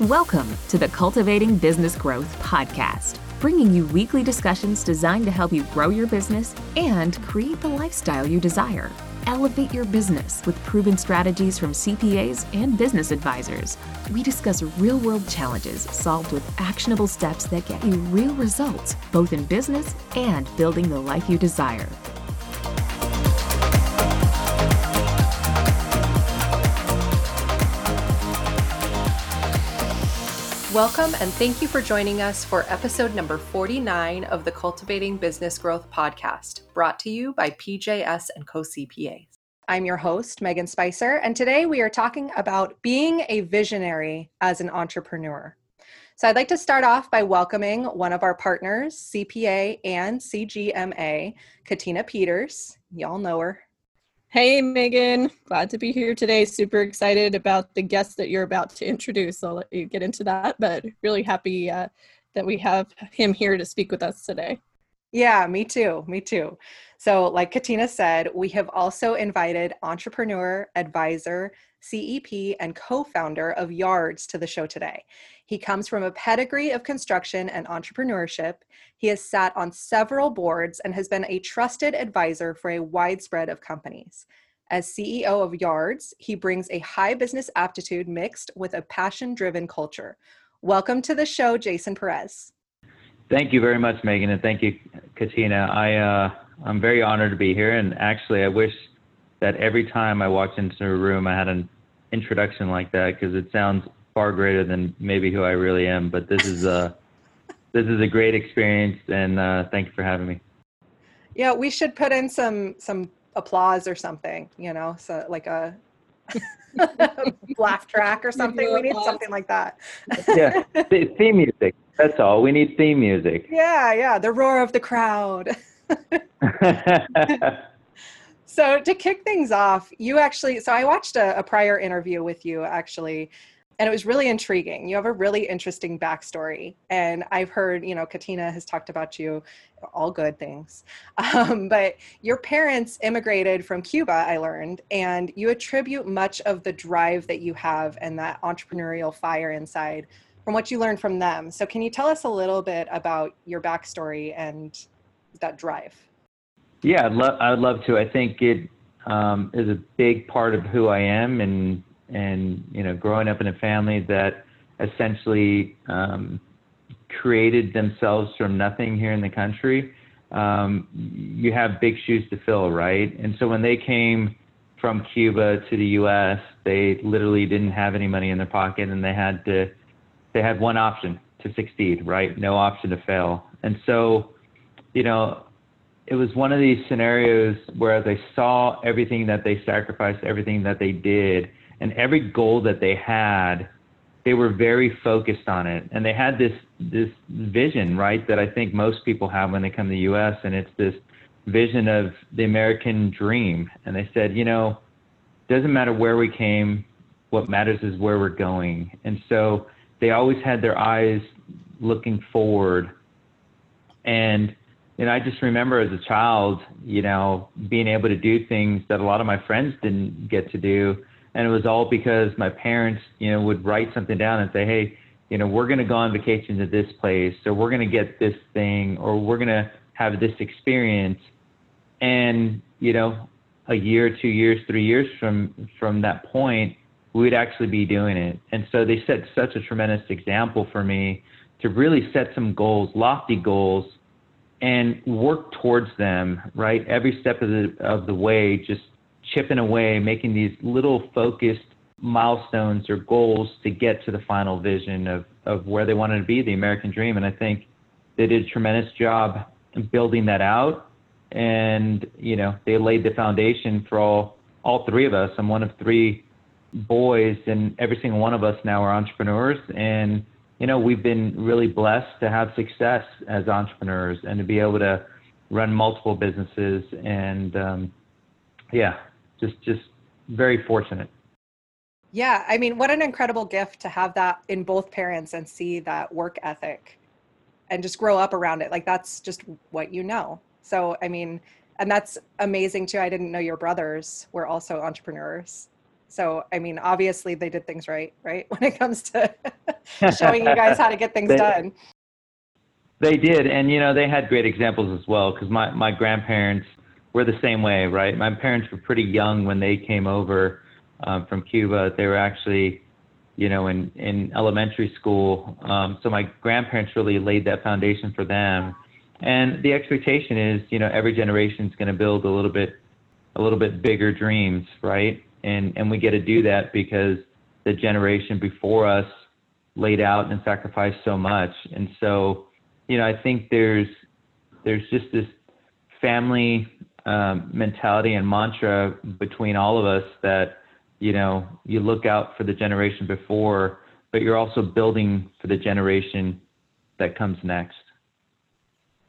Welcome to the Cultivating Business Growth podcast, bringing you weekly discussions designed to help you grow your business and create the lifestyle you desire. Elevate your business with proven strategies from CPAs and business advisors. We discuss real world challenges solved with actionable steps that get you real results, both in business and building the life you desire. Welcome and thank you for joining us for episode number 49 of the Cultivating Business Growth podcast, brought to you by PJS and Co CPAs. I'm your host, Megan Spicer, and today we are talking about being a visionary as an entrepreneur. So I'd like to start off by welcoming one of our partners, CPA and CGMA, Katina Peters. Y'all know her. Hey, Megan. Glad to be here today. Super excited about the guest that you're about to introduce. I'll let you get into that, but really happy uh, that we have him here to speak with us today. Yeah, me too. Me too. So, like Katina said, we have also invited entrepreneur, advisor, CEO, and co founder of Yards to the show today. He comes from a pedigree of construction and entrepreneurship. He has sat on several boards and has been a trusted advisor for a wide spread of companies. As CEO of Yards, he brings a high business aptitude mixed with a passion driven culture. Welcome to the show, Jason Perez. Thank you very much, Megan, and thank you, Katina. I, uh, I'm very honored to be here, and actually, I wish that every time I walked into a room, I had an introduction like that because it sounds far greater than maybe who I really am. But this is a this is a great experience, and uh, thank you for having me. Yeah, we should put in some some applause or something. You know, so like a laugh track or something. We need something like that. yeah, theme music. That's all. We need theme music. Yeah, yeah. The roar of the crowd. so to kick things off, you actually. So I watched a, a prior interview with you actually and it was really intriguing. You have a really interesting backstory, and I've heard, you know, Katina has talked about you, all good things. Um, but your parents immigrated from Cuba, I learned, and you attribute much of the drive that you have and that entrepreneurial fire inside from what you learned from them. So, can you tell us a little bit about your backstory and that drive? Yeah, I'd love. I'd love to. I think it um, is a big part of who I am, and and you know, growing up in a family that essentially um, created themselves from nothing here in the country, um, you have big shoes to fill, right? And so when they came from Cuba to the U.S., they literally didn't have any money in their pocket, and they had to they had one option to succeed, right? No option to fail. And so, you know, it was one of these scenarios where they saw everything that they sacrificed, everything that they did, and every goal that they had they were very focused on it. And they had this this vision right that i think most people have when they come to the us and it's this vision of the american dream. And they said you know doesn't matter where we came what matters is where we're going. And so they always had their eyes looking forward. And know i just remember as a child you know being able to do things that a lot of my friends didn't get to do and it was all because my parents, you know, would write something down and say, hey, you know, we're going to go on vacation to this place, or we're going to get this thing, or we're going to have this experience, and you know, a year, two years, three years from from that point, we'd actually be doing it. And so they set such a tremendous example for me to really set some goals, lofty goals, and work towards them. Right, every step of the of the way, just chipping away, making these little focused milestones or goals to get to the final vision of, of where they wanted to be, the American dream. And I think they did a tremendous job building that out. And, you know, they laid the foundation for all, all three of us. I'm one of three boys, and every single one of us now are entrepreneurs. And, you know, we've been really blessed to have success as entrepreneurs and to be able to run multiple businesses. And, um, yeah, just just very fortunate. Yeah, I mean, what an incredible gift to have that in both parents and see that work ethic and just grow up around it. Like that's just what you know. So, I mean, and that's amazing too. I didn't know your brothers were also entrepreneurs. So, I mean, obviously they did things right, right? When it comes to showing you guys how to get things They- done. They did, and you know they had great examples as well. Because my my grandparents were the same way, right? My parents were pretty young when they came over um, from Cuba. They were actually, you know, in in elementary school. Um, so my grandparents really laid that foundation for them. And the expectation is, you know, every generation is going to build a little bit, a little bit bigger dreams, right? And and we get to do that because the generation before us laid out and sacrificed so much. And so, you know, I think there's there's just this family um, mentality and mantra between all of us that you know you look out for the generation before, but you're also building for the generation that comes next.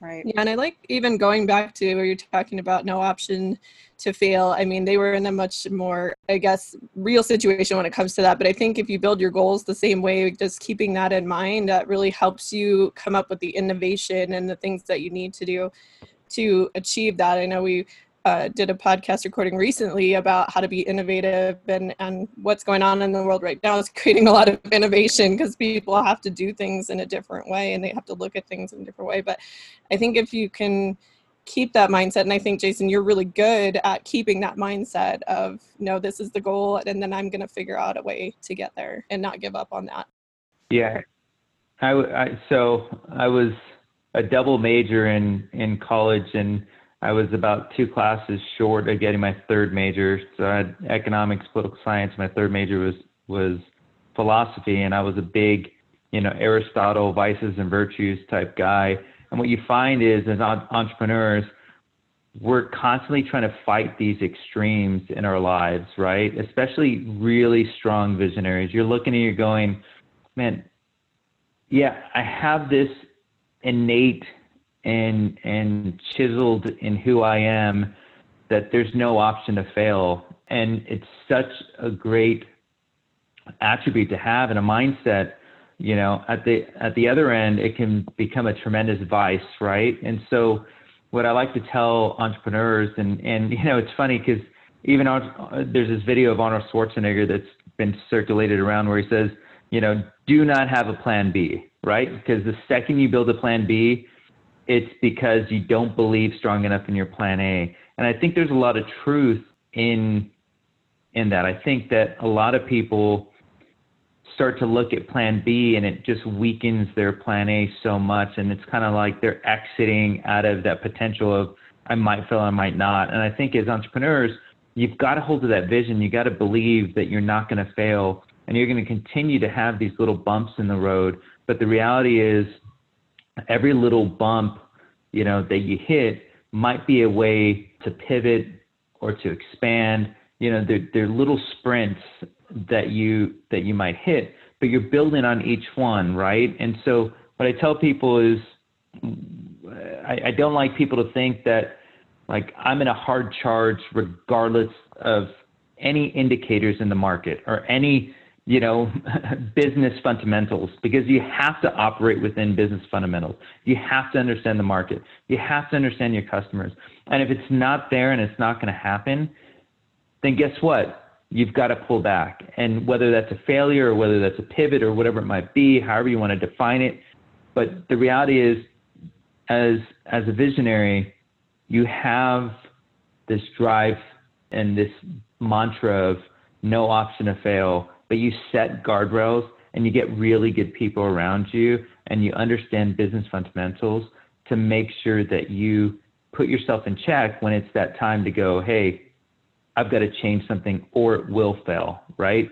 Right. Yeah, and I like even going back to where you're talking about no option to fail. I mean, they were in a much more, I guess, real situation when it comes to that. But I think if you build your goals the same way, just keeping that in mind, that really helps you come up with the innovation and the things that you need to do to achieve that. I know we uh, did a podcast recording recently about how to be innovative and, and what's going on in the world right now is creating a lot of innovation because people have to do things in a different way and they have to look at things in a different way. But I think if you can keep that mindset, and I think Jason, you're really good at keeping that mindset of no, this is the goal, and then I'm going to figure out a way to get there and not give up on that. Yeah, I so I was a double major in in college, and I was about two classes short of getting my third major. So I had economics, political science. My third major was was philosophy, and I was a big, you know, Aristotle vices and virtues type guy. And what you find is, as entrepreneurs, we're constantly trying to fight these extremes in our lives, right? Especially really strong visionaries. You're looking and you're going, man, yeah, I have this innate and and chiseled in who I am that there's no option to fail. And it's such a great attribute to have in a mindset you know at the at the other end it can become a tremendous vice right and so what i like to tell entrepreneurs and and you know it's funny because even on, there's this video of arnold schwarzenegger that's been circulated around where he says you know do not have a plan b right because the second you build a plan b it's because you don't believe strong enough in your plan a and i think there's a lot of truth in in that i think that a lot of people start to look at plan B and it just weakens their plan A so much. And it's kind of like they're exiting out of that potential of I might fail, I might not. And I think as entrepreneurs, you've got to hold to that vision. You got to believe that you're not going to fail and you're going to continue to have these little bumps in the road. But the reality is every little bump, you know, that you hit might be a way to pivot or to expand. You know, they're, they're little sprints that you that you might hit, but you're building on each one, right? And so what I tell people is I, I don't like people to think that like I'm in a hard charge regardless of any indicators in the market or any you know business fundamentals because you have to operate within business fundamentals. You have to understand the market. You have to understand your customers. And if it's not there and it's not going to happen then guess what? You've got to pull back. And whether that's a failure or whether that's a pivot or whatever it might be however you want to define it but the reality is as as a visionary you have this drive and this mantra of no option to fail but you set guardrails and you get really good people around you and you understand business fundamentals to make sure that you put yourself in check when it's that time to go hey i've got to change something or it will fail right?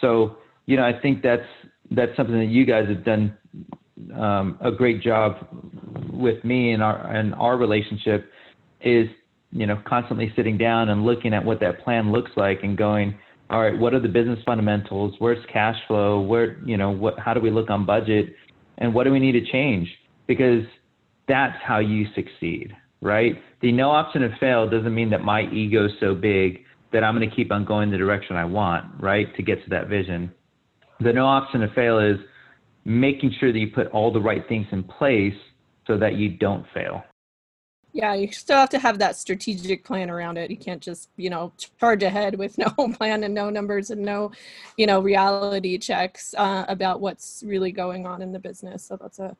So you know i think that's that's something that you guys have done um, a great job with me and our and our relationship is you know constantly sitting down and looking at what that plan looks like and going all right what are the business fundamentals? Where's cash flow? Where you know what how do we look on budget? And what do we need to change? Because that's how you succeed right? The no option to fail doesn't mean that my ego is so big that i'm going to keep on going the direction i want right to get to that vision. The no option to fail is making sure that you put all the right things in place so that you don't fail Yeah, you still have to have that strategic plan around it. You can't just, you know, charge ahead with no plan and no numbers and no, you know, reality checks uh, about what's really going on in the business. So that's a,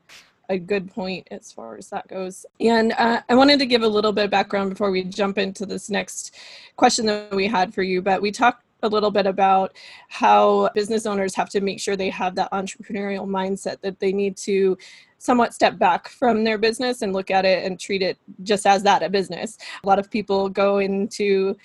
a good point as far as that goes. And uh, I wanted to give a little bit of background before we jump into this next question that we had for you. But we talked a little bit about how business owners have to make sure they have that entrepreneurial mindset that they need to somewhat step back from their business and look at it and treat it just as that a business. A lot of people go into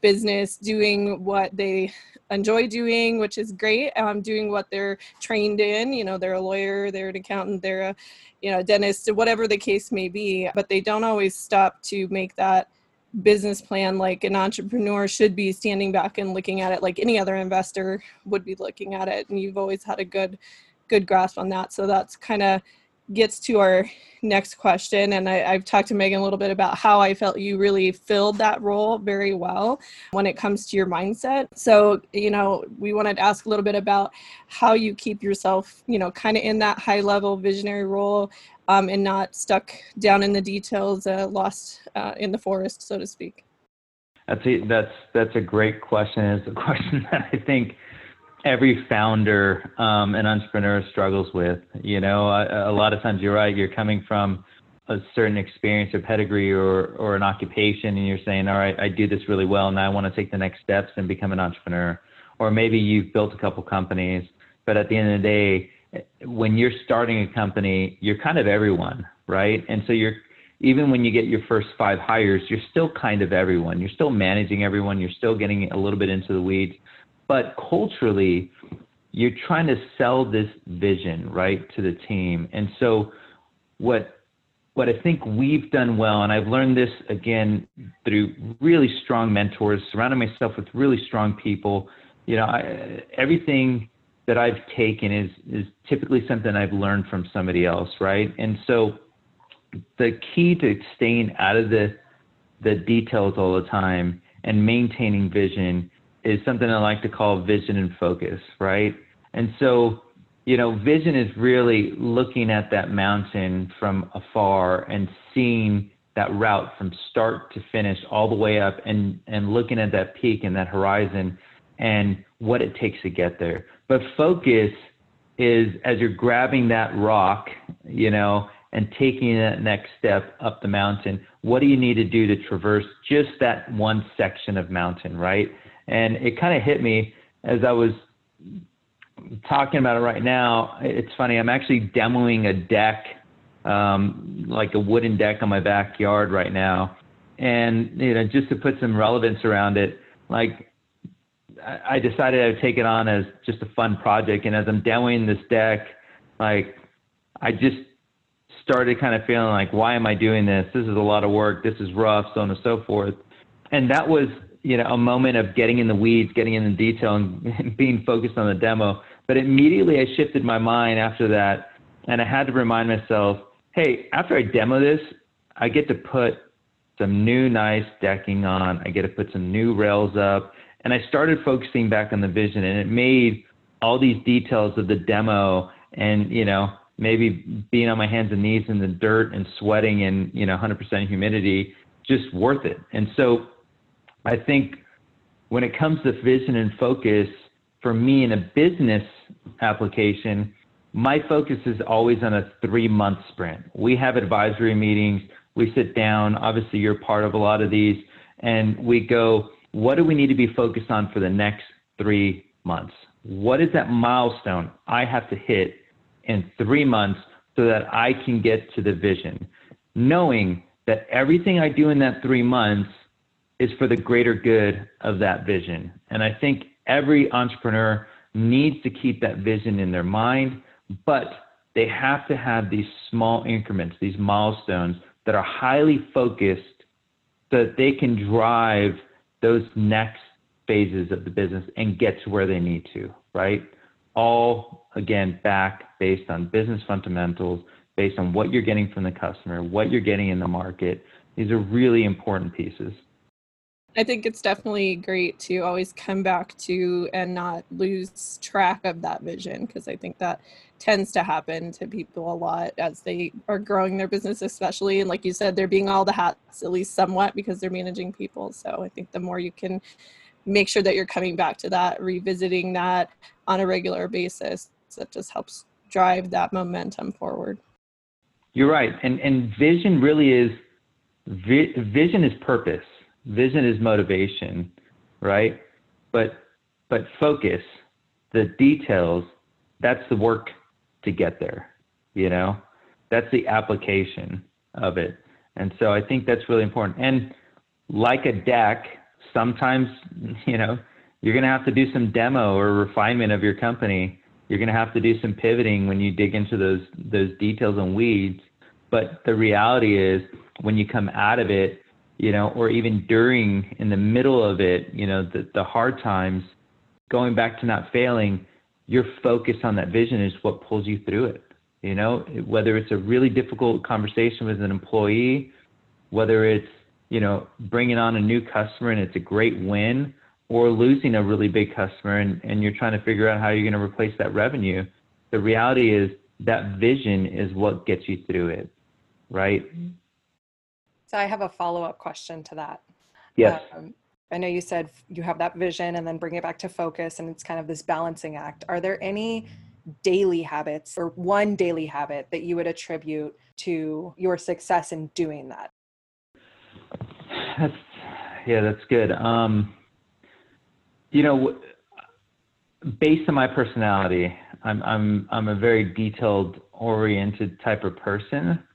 business doing what they enjoy doing, which is great. Um, doing what they're trained in. You know, they're a lawyer, they're an accountant, they're a you know dentist, whatever the case may be. But they don't always stop to make that business plan like an entrepreneur should be standing back and looking at it like any other investor would be looking at it. And you've always had a good good grasp on that. So that's kind of gets to our next question. And I, have talked to megan a little bit about how i felt you really filled that role very well when it comes to your mindset. So you know we wanted to ask a little bit about how you keep yourself you know kind of in that high level visionary role um, and not stuck down in the details uh, lost uh, in the forest so to speak that's a, that's that's a great question it's a question that i think every founder um, and entrepreneur struggles with. You know, a, a, lot of times you're right. You're coming from a certain experience or pedigree or or an occupation, and you're saying, "All right, I do this really well, and I want to take the next steps and become an entrepreneur." Or maybe you've built a couple companies, but at the end of the day, when you're starting a company, you're kind of everyone, right? And so you're even when you get your first five hires, you're still kind of everyone. You're still managing everyone. You're still getting a little bit into the weeds but culturally, you're trying to sell this vision right to the team. And so what what I think we've done well, and I've learned this again through really strong mentors, surrounding myself with really strong people. You know, I, everything that I've taken is is typically something I've learned from somebody else, right? And so the key to staying out of the the details all the time and maintaining vision is something I like to call vision and focus, right? And so, you know, vision is really looking at that mountain from afar and seeing that route from start to finish all the way up and and looking at that peak and that horizon and what it takes to get there. But focus is as you're grabbing that rock, you know, and taking that next step up the mountain, what do you need to do to traverse just that one section of mountain, right? And it kind of hit me as I was talking about it right now. It's funny, I'm actually demoing a deck, um, like a wooden deck on my backyard right now. And, you know, just to put some relevance around it, like I decided I'd take it on as just a fun project. And as I'm demoing this deck, like I just started kind of feeling like, why am I doing this? This is a lot of work. This is rough, so on and so forth. And that was you know a moment of getting in the weeds, getting in the detail, and being focused on the demo. But immediately I shifted my mind after that, and I had to remind myself, hey, after I demo this, I get to put some new nice decking on. I get to put some new rails up, and I started focusing back on the vision, and it made all these details of the demo, and you know maybe being on my hands and knees in the dirt and sweating in you know 100% humidity just worth it. And so I think when it comes to vision and focus, for me in a business application, my focus is always on a three month sprint. We have advisory meetings, we sit down, obviously, you're part of a lot of these, and we go, what do we need to be focused on for the next three months? What is that milestone I have to hit in three months so that I can get to the vision? Knowing that everything I do in that three months is for the greater good of that vision. And I think every entrepreneur needs to keep that vision in their mind, but they have to have these small increments, these milestones that are highly focused so that they can drive those next phases of the business and get to where they need to, right? All again back based on business fundamentals, based on what you're getting from the customer, what you're getting in the market. These are really important pieces. I think it's definitely great to always come back to and not lose track of that vision because I think that tends to happen to people a lot as they are growing their business, especially. And like you said, they're being all the hats, at least somewhat, because they're managing people. So I think the more you can make sure that you're coming back to that, revisiting that on a regular basis, that just helps drive that momentum forward. You're right. And, and vision really is vi- vision is purpose vision is motivation, right? But but focus, the details, that's the work to get there, you know? That's the application of it. And so I think that's really important. And like a deck, sometimes, you know, you're going to have to do some demo or refinement of your company. You're going to have to do some pivoting when you dig into those those details and weeds. But the reality is when you come out of it, you know, or even during in the middle of it, you know, the, the hard times, going back to not failing, your focus on that vision is what pulls you through it. You know, whether it's a really difficult conversation with an employee, whether it's, you know, bringing on a new customer and it's a great win, or losing a really big customer and, and you're trying to figure out how you're going to replace that revenue. The reality is that vision is what gets you through it, right? Mm-hmm. So I have a follow up question to that. Yes. Um, I know you said you have that vision and then bring it back to focus, and it's kind of this balancing act. Are there any daily habits or one daily habit that you would attribute to your success in doing that? That's yeah, that's good. Um, you know, based on my personality, I'm I'm I'm a very detailed oriented type of person.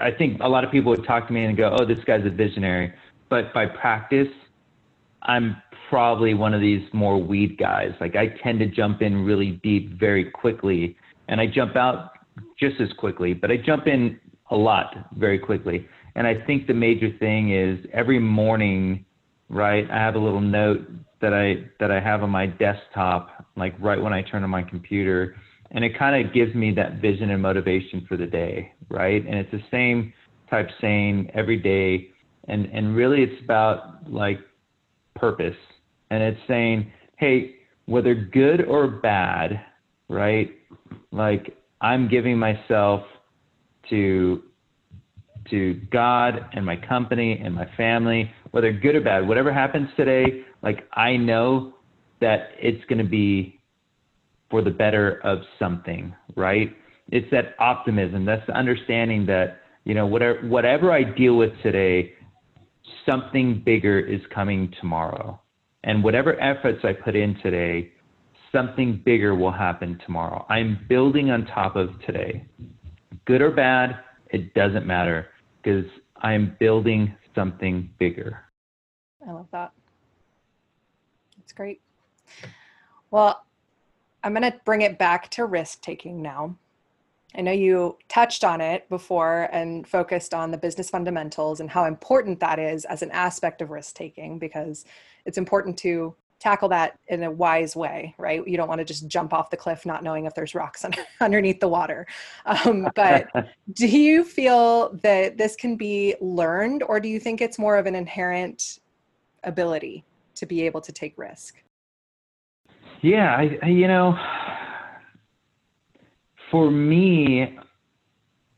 I think a lot of people would talk to me and go, "Oh, this guy's a visionary," but by practice, I'm probably one of these more weed guys. Like I tend to jump in really deep very quickly, and I jump out just as quickly, but I jump in a lot very quickly. And I think the major thing is every morning, right? I have a little note that I that I have on my desktop, like right when I turn on my computer and it kind of gives me that vision and motivation for the day, right? And it's the same type saying every day, and and really it's about like purpose, and it's saying, hey, whether good or bad, right? Like I'm giving myself to to God and my company and my family, whether good or bad, whatever happens today, like I know that it's going to be for the better of something, right? It's that optimism. That's the understanding that, you know, whatever, whatever I deal with today, something bigger is coming tomorrow. And whatever efforts I put in today, something bigger will happen tomorrow. I'm building on top of today. Good or bad, it doesn't matter because I'm building something bigger. I love that. That's great. Well, I'm going to bring it back to risk taking now. I know you touched on it before and focused on the business fundamentals and how important that is as an aspect of risk taking because it's important to tackle that in a wise way, right? You don't want to just jump off the cliff not knowing if there's rocks underneath the water. Um, but do you feel that this can be learned or do you think it's more of an inherent ability to be able to take risk? Yeah, I, you know, for me,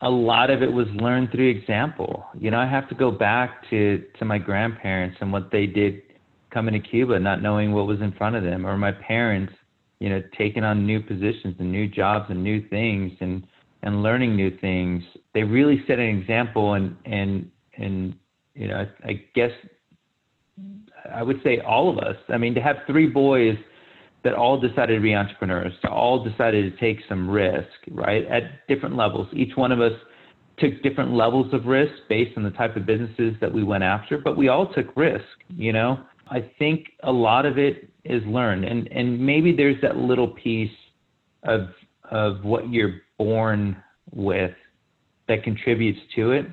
a lot of it was learned through example. You know, I have to go back to to my grandparents and what they did coming to Cuba, not knowing what was in front of them, or my parents, you know, taking on new positions and new jobs and new things and and learning new things. They really set an example, and and and you know, I, I guess I would say all of us. I mean, to have three boys that all decided to be entrepreneurs, all decided to take some risk, right, at different levels. Each one of us took different levels of risk based on the type of businesses that we went after, but we all took risk, you know. I think a lot of it is learned and and maybe there's that little piece of of what you're born with that contributes to it,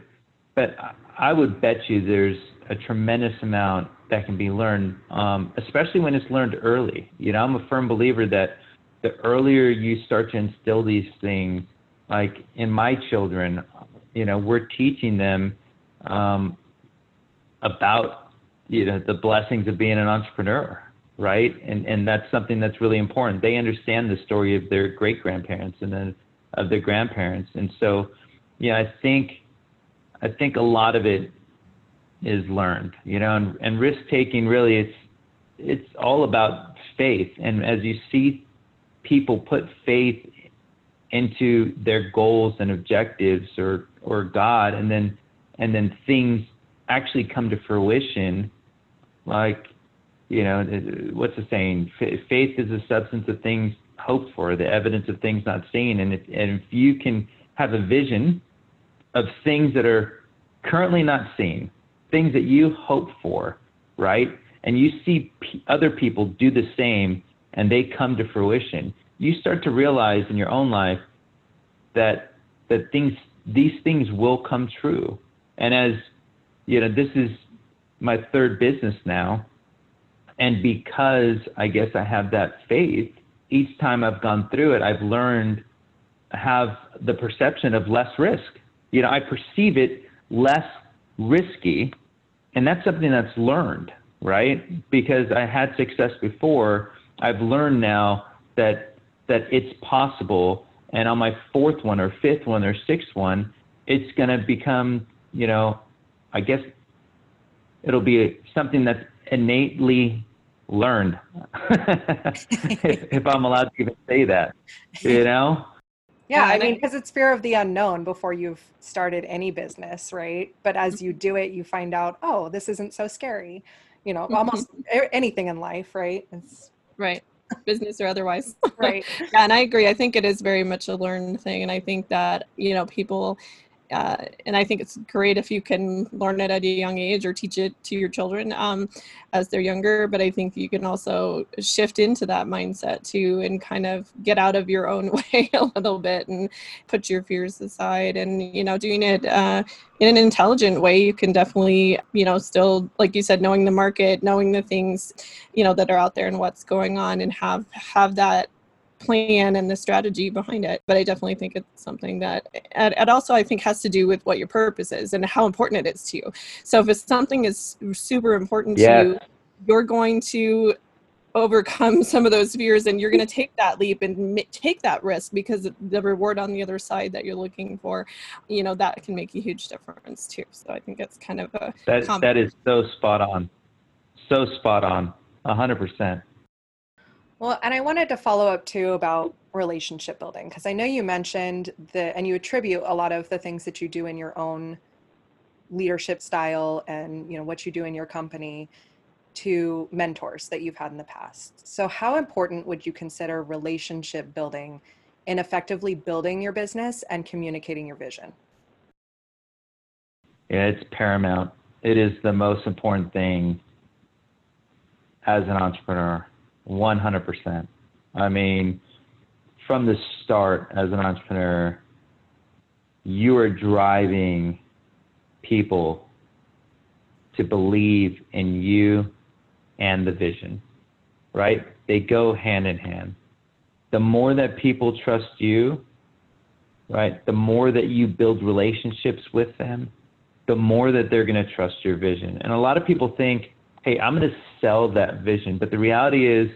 but I would bet you there's a tremendous amount that can be learned, um, especially when it's learned early. You know, I'm a firm believer that the earlier you start to instill these things, like in my children, you know, we're teaching them um, about you know the blessings of being an entrepreneur right? And and that's something that's really important. They understand the story of their great grandparents and then of their grandparents. And so yeah i think i think a lot of it is learned you know and, and risk taking really it's it's all about faith. And as you see people put faith into their goals and objectives or or god and then and then things actually come to fruition like you know what's the saying? Faith is the substance of things hoped for the evidence of things not seen. And if, and if you can have a vision of things that are currently not seen things that you hope for right and you see p- other people do the same and they come to fruition you start to realize in your own life that that things these things will come true and as you know this is my third business now. And because I guess I have that faith, each time I've gone through it, I've learned have the perception of less risk. You know, I perceive it less risky, and that's something that's learned, right? Because I had success before, I've learned now that that it's possible. And on my fourth one or fifth one or sixth one, it's going to become, you know, I guess it'll be something that's innately learned if, if, i'm allowed to even say that you know yeah i mean because it's fear of the unknown before you've started any business right? But as you mm-hmm. do it you find out oh this isn't so scary you know almost mm-hmm. anything in life right? It's right. Business or otherwise. Right. Yeah and i agree. I think it is very much a learned thing and i think that you know people uh, and I think it's great if you can learn it at a young age or teach it to your children um, as they're younger. But I think you can also shift into that mindset too and kind of get out of your own way a little bit and put your fears aside. And, you know, doing it uh, in an intelligent way, you can definitely, you know, still, like you said, knowing the market, knowing the things, you know, that are out there and what's going on and have have that plan and the strategy behind it. But I definitely think it's something that, it also I think has to do with what your purpose is and how important it is to you. So if it's something is super important to you, you're going to overcome some of those fears and you're going to take that leap and take that risk because the reward on the other side that you're looking for you know that can make a huge difference too so i think it's kind of a that, that is so spot on so spot on 100% well, and I wanted to follow up too about relationship building because I know you mentioned the and you attribute a lot of the things that you do in your own leadership style and you know what you do in your company to mentors that you've had in the past. So how important would you consider relationship building in effectively building your business and communicating your vision? Yeah, it's paramount. It is the most important thing as an entrepreneur 100%. I mean, from the start as an entrepreneur, you are driving people to believe in you and the vision, right? They go hand in hand. The more that people trust you, right, the more that you build relationships with them, the more that they're going to trust your vision. And a lot of people think, hey, I'm going to sell that vision. But the reality is,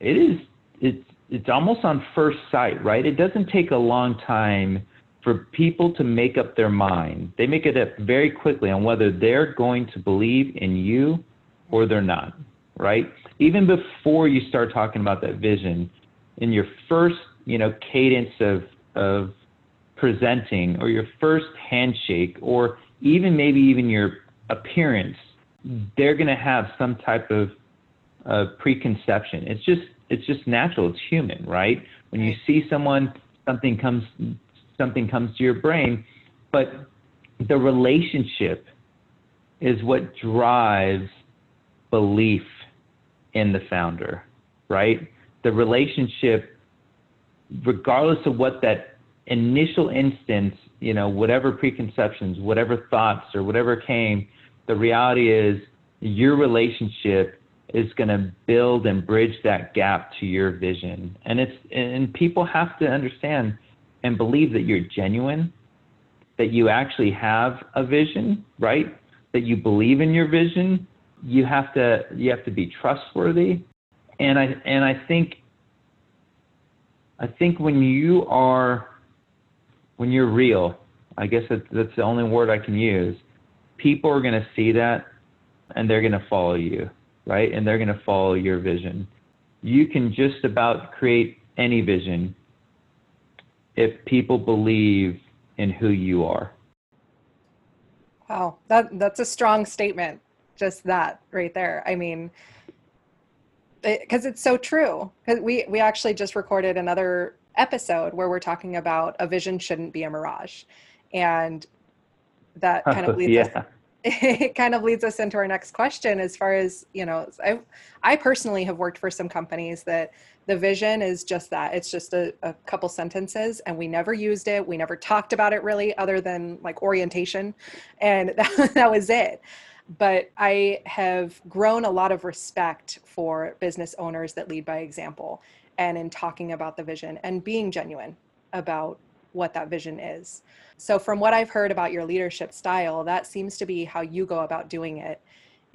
it is it's it's almost on first sight, right? It doesn't take a long time for people to make up their mind. They make it up very quickly on whether they're going to believe in you or they're not, right? Even before you start talking about that vision, in your first, you know, cadence of of presenting or your first handshake or even maybe even your appearance they're going to have some type of uh, preconception. It's just it's just natural. It's human, right? When you see someone, something comes something comes to your brain, but the relationship is what drives belief in the founder, right? The relationship, regardless of what that initial instance, you know, whatever preconceptions, whatever thoughts, or whatever came the reality is your relationship is going to build and bridge that gap to your vision. And it's and people have to understand and believe that you're genuine, that you actually have a vision, right? That you believe in your vision, you have to you have to be trustworthy, and I and I think I think when you are when you're real, I guess that's, that's the only word I can use. People are going to see that, and they're going to follow you, right? And they're going to follow your vision. You can just about create any vision if people believe in who you are. Wow, that that's a strong statement. Just that right there. I mean, because it, it's so true. Because we we actually just recorded another episode where we're talking about a vision shouldn't be a mirage, and that kind of leads yeah. us it kind of leads us into our next question as far as you know i i personally have worked for some companies that the vision is just that. It's just a, a, couple sentences and we never used it. We never talked about it really other than like orientation. And that, that was it. But i have grown a lot of respect for business owners that lead by example and in talking about the vision and being genuine about what that vision is. So, from what I've heard about your leadership style, that seems to be how you go about doing it.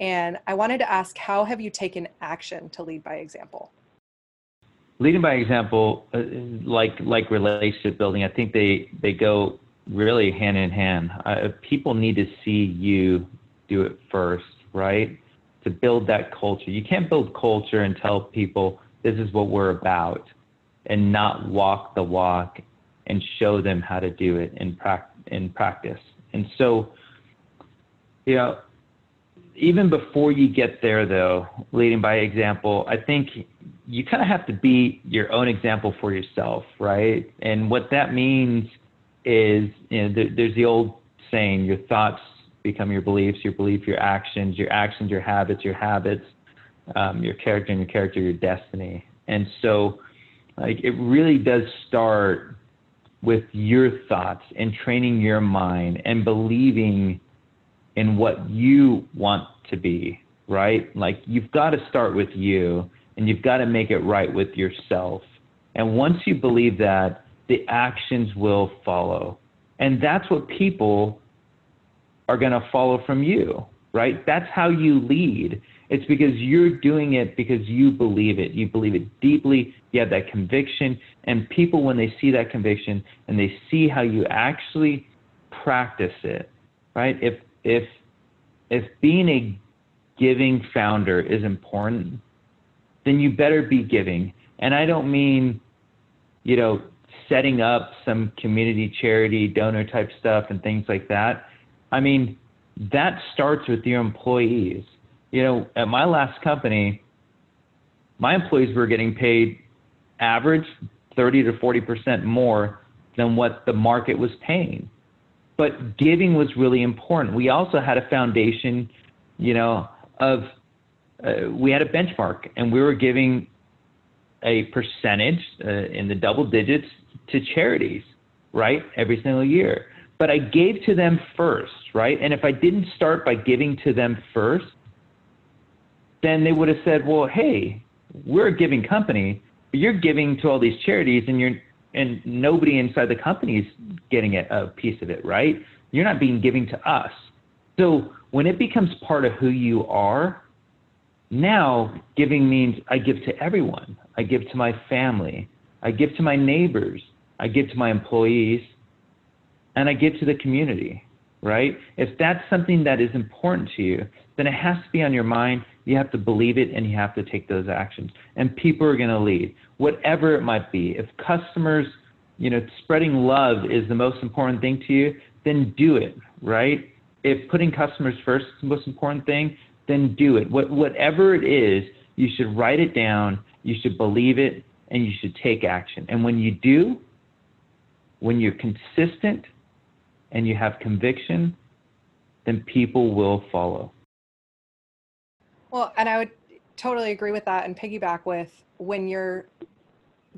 And I wanted to ask, how have you taken action to lead by example? Leading by example, uh, like like relationship building, I think they they go really hand in hand. Uh, people need to see you do it first, right? To build that culture. You can't build culture and tell people this is what we're about and not walk the walk and show them how to do it in, pra- in practice. And so, you know, even before you get there, though, leading by example, I think you kind of have to be your own example for yourself, right? And what that means is, you know, there, there's the old saying, your thoughts become your beliefs, your belief, your actions, your actions, your habits, your habits, um, your character, and your character, your destiny. And so, like, it really does start with your thoughts and training your mind and believing in what you want to be, right? Like you've got to start with you and you've got to make it right with yourself. And once you believe that, the actions will follow. And that's what people are going to follow from you, right? That's how you lead. It's because you're doing it because you believe it. You believe it deeply. You have that conviction. And people, when they see that conviction and they see how you actually practice it, right? If if if being a giving founder is important, then you better be giving. And I don't mean, you know, setting up some community charity donor type stuff and things like that. I mean, that starts with your employees you know, at my last company, my employees were getting paid average 30 to 40% more than what the market was paying. But giving was really important. We also had a foundation, you know, of uh, we had a benchmark and we were giving a percentage uh, in the double digits to charities, right? Every single year. But I gave to them first, right? And if I didn't start by giving to them first, then they would have said, well, hey, we're a giving company, you're giving to all these charities and you're and nobody inside the company is getting a, a piece of it, right? You're not being giving to us. So when it becomes part of who you are, now giving means I give to everyone. I give to my family. I give to my neighbors. I give to my employees. And I give to the community, right? If that's something that is important to you, then it has to be on your mind you have to believe it and you have to take those actions. And people are going to lead, whatever it might be. If customers, you know, spreading love is the most important thing to you, then do it, right? If putting customers first is the most important thing, then do it. What, whatever it is, you should write it down, you should believe it, and you should take action. And when you do, when you're consistent and you have conviction, then people will follow. Well, and I would totally agree with that and piggyback with when you're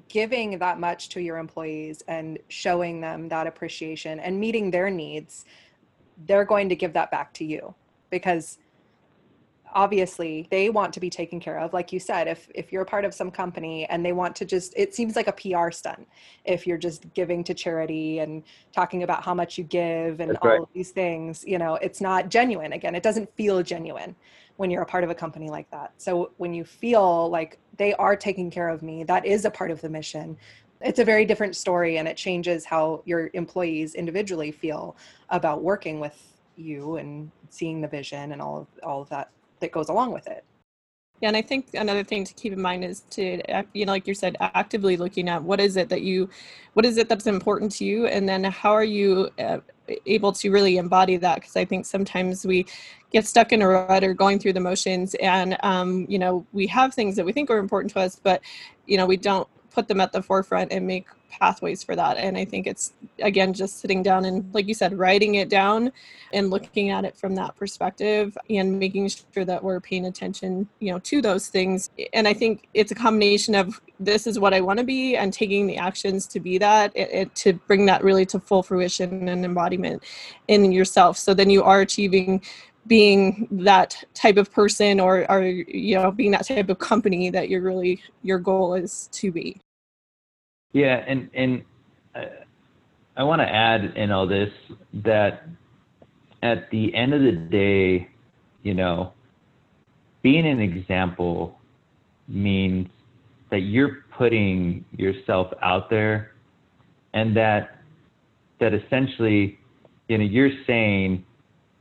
giving that much to your employees and showing them that appreciation and meeting their needs, they're going to give that back to you because obviously they want to be taken care of. Like you said if if you're a part of some company and they want to just it seems like a PR stunt if you're just giving to charity and talking about how much you give and That's all right. of these things you know it's not genuine. Again it doesn't feel genuine when you're a part of a company like that. So when you feel like they are taking care of me, that is a part of the mission. It's a very different story and it changes how your employees individually feel about working with you and seeing the vision and all of all of that that goes along with it. Yeah, and I think another thing to keep in mind is to, you know, like you said, actively looking at what is it that you, what is it that's important to you, and then how are you uh, able to really embody that? Because I think sometimes we get stuck in a rut or going through the motions, and um, you know, we have things that we think are important to us, but you know, we don't put them at the forefront and make pathways for that. And i think it's again just sitting down and like you said writing it down and looking at it from that perspective and making sure that we're paying attention you know to those things. And i think it's a combination of this is what i want to be and taking the actions to be that it, it, to bring that really to full fruition and embodiment in yourself. So then you are achieving being that type of person or, or you know being that type of company that you're really your goal is to be yeah, and and uh, I, I want to add in all this that at the end of the day, you know, being an example means that you're putting yourself out there and that that essentially you know you're saying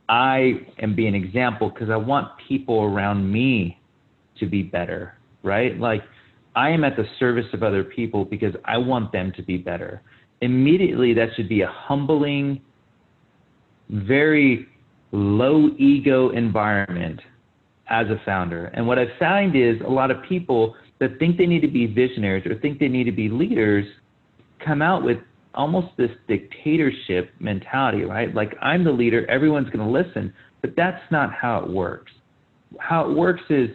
i am being an example because i want people around me to be better right? Like I am at the service of other people because I want them to be better. Immediately, that should be a humbling, very low ego environment as a founder. And what I've found is a lot of people that think they need to be visionaries or think they need to be leaders come out with almost this dictatorship mentality, right? Like, I'm the leader, everyone's going to listen. But that's not how it works. How it works is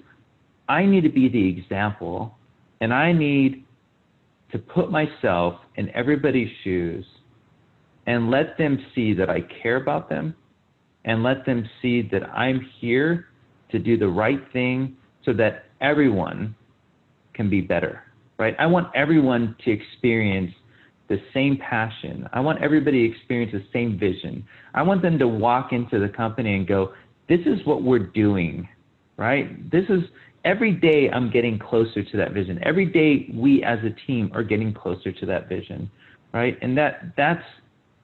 I need to be the example and I need to put myself in everybody's shoes and let them see that I care about them and let them see that I'm here to do the right thing so that everyone can be better, right? I want everyone to experience the same passion. I want everybody to experience the same vision. I want them to walk into the company and go, this is what we're doing, right? This is, every day I'm getting closer to that vision. Every day we as a team are getting closer to that vision, right? And that that's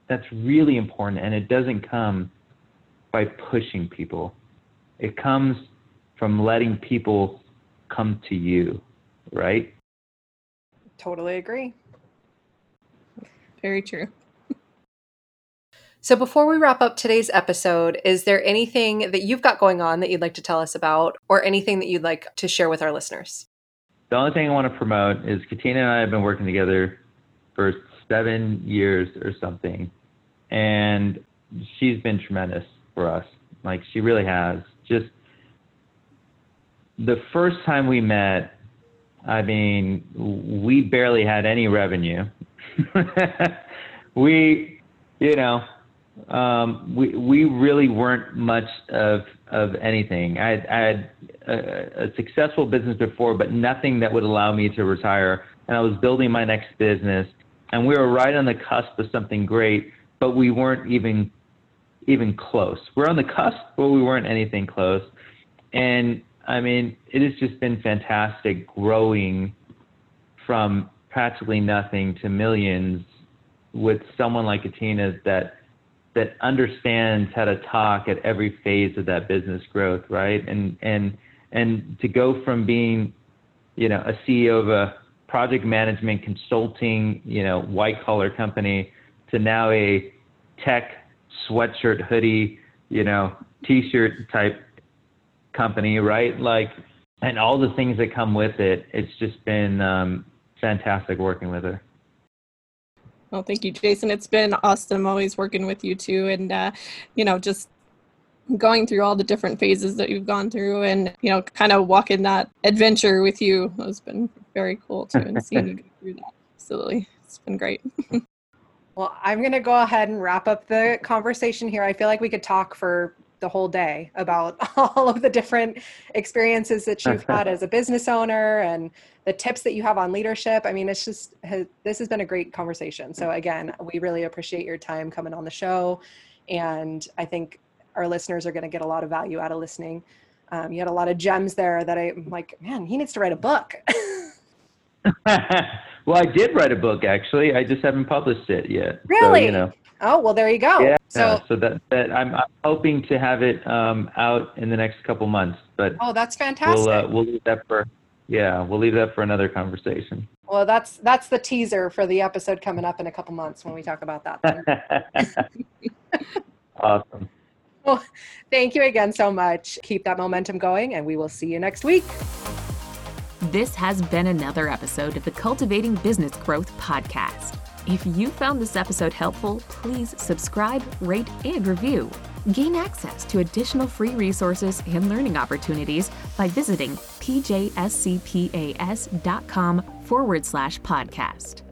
that's really important and it doesn't come by pushing people. It comes from letting people come to you, right? Totally agree. Very true. So, before we wrap up today's episode, is there anything that you've got going on that you'd like to tell us about, or anything that you'd like to share with our listeners? The only thing I want to promote is Katina and I have been working together for seven years or something, and she's been tremendous for us. Like, she really has. Just the first time we met, I mean, we barely had any revenue. we, you know, um, we we really weren't much of of anything. I had, I had a, a, successful business before, but nothing that would allow me to retire. And I was building my next business, and we were right on the cusp of something great, but we weren't even even close. We're on the cusp, but we weren't anything close. And I mean, it has just been fantastic growing from practically nothing to millions with someone like Katina that that understands how to talk at every phase of that business growth, right? And and and to go from being, you know, a CEO of a project management consulting, you know, white collar company to now a tech sweatshirt hoodie, you know, t-shirt type company, right? Like, and all the things that come with it. It's just been um, fantastic working with her. Well, thank you, Jason. It's been awesome always working with you too. And, uh, you know, just going through all the different phases that you've gone through and, you know, kind of walking that adventure with you has been very cool too. And seeing you go through that. Absolutely. It's been great. well, I'm going to go ahead and wrap up the conversation here. I feel like we could talk for the whole day about all of the different experiences that you've had as a business owner and the tips that you have on leadership. I mean, it's just this has been a great conversation. So again, we really appreciate your time coming on the show, and I think our listeners are going to get a lot of value out of listening. Um, you had a lot of gems there that I'm like, man, he needs to write a book. well, I did write a book actually. I just haven't published it yet. Really? So, you know. Oh well, there you go. Yeah. So so that, that I'm, I'm hoping to have it um, out in the next couple months, but oh, that's fantastic. we'll uh, we'll leave that for yeah we'll leave that for another conversation. well, that's that's the teaser for the episode coming up in a couple months when we talk about that. Then. awesome. well, thank you again so much. Keep that momentum going, and we will see you next week. This has been another episode of the Cultivating Business Growth podcast. If you found this episode helpful, please subscribe, rate, and review. Gain access to additional free resources and learning opportunities by visiting pjscpas.com forward slash podcast.